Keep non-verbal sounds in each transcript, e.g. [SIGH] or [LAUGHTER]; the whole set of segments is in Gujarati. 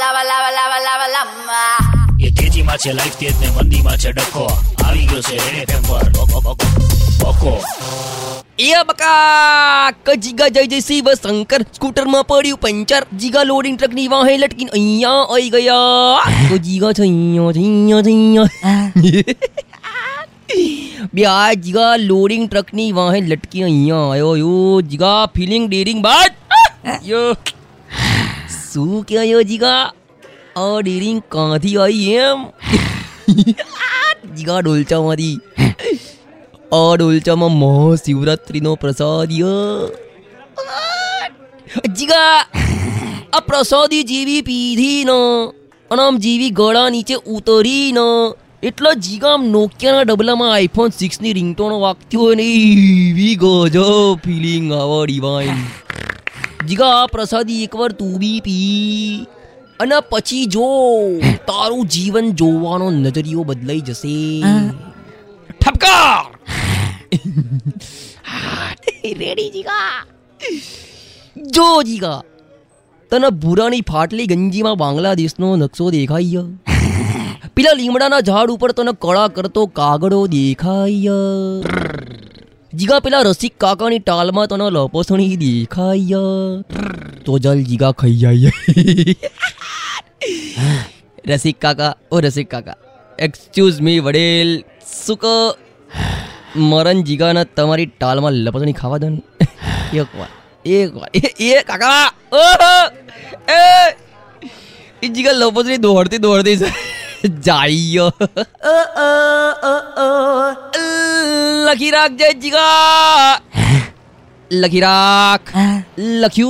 lava, lava, lava, lava, lava. એ તેજીમાં છે લાઈફ તેજ ને મંદીમાં છે ડખો આવી ગયો છે રેડ એફએમ પર બકો, બકો, બકો એ બકા ક જીગા જય જય શિવ શંકર સ્કૂટરમાં પડ્યું પંચર જીગા લોડિંગ ટ્રકની વાહે લટકીને અહીંયા આવી ગયા તો જીગા છે અહીંયા છે અહીંયા છે અહીંયા બે આ જીગા લોડિંગ ટ્રકની વાહે લટકી અહીંયા આવ્યો યો જીગા ફિલિંગ ડેરિંગ બાદ યો શું કહેવાય જીગા આ ડેરિંગ કાંથી આવી એમ જીગા ડોલચામાંથી આ ડોલચામાં મહાશિવરાત્રિનો પ્રસાદ જીગા આ પ્રસાદી જેવી પીધીનો અને આમ જેવી ગળા નીચે ઉતરીનો એટલો જીગા આમ નોકિયાના ડબલામાં આઈફોન સિક્સની રિંગટોનો વાગતી હોય ને એવી ગજબ ફિલિંગ આવડી ડિવાઇન જીગા પ્રસાદી એકવાર તું બી પી. અને પછી જો તારું જીવન જોવાનો નજરિયો બદલાઈ જશે. ઠપકાર! રેડી જીગા. જો જીગા તને ભૂરાની ફાટલી ગંજીમાં બાંગ્લાદેશનો નકશો દેખાય. [LAUGHS] પેલા લીમડાના ઝાડ ઉપર તને કળા કરતો કાગડો દેખાય. જીગા પેલા રસિક કાકાની ટાલમાં તને લપસણી દેખાય. તો જલ જીગા ખાઈ જાય. રસિક કાકા, ઓ રસિક કાકા. Excuse me વડેલ. સુક મરણ જીગાના તમારી ટાલમાં લપસણી ખાવા દો એક વાર એક વાર. એ કાકા એ એ જીગા લપસણી દોડતી દોડતી જાય. लखीराक जय जिगा। लखीराक लखियू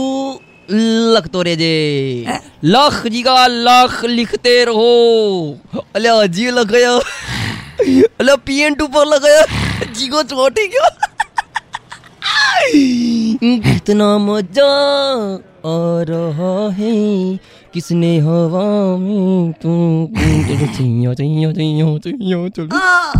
लख तो रे जे लख जिगा लख लिखते रहो। अले अजी लग गया। अले पीएन टू पर लग गया। जिगो छोटी क्यों? कितना मज़ा आ रहा है। किसने हवा में तू चलो चलो चलो चलो चलो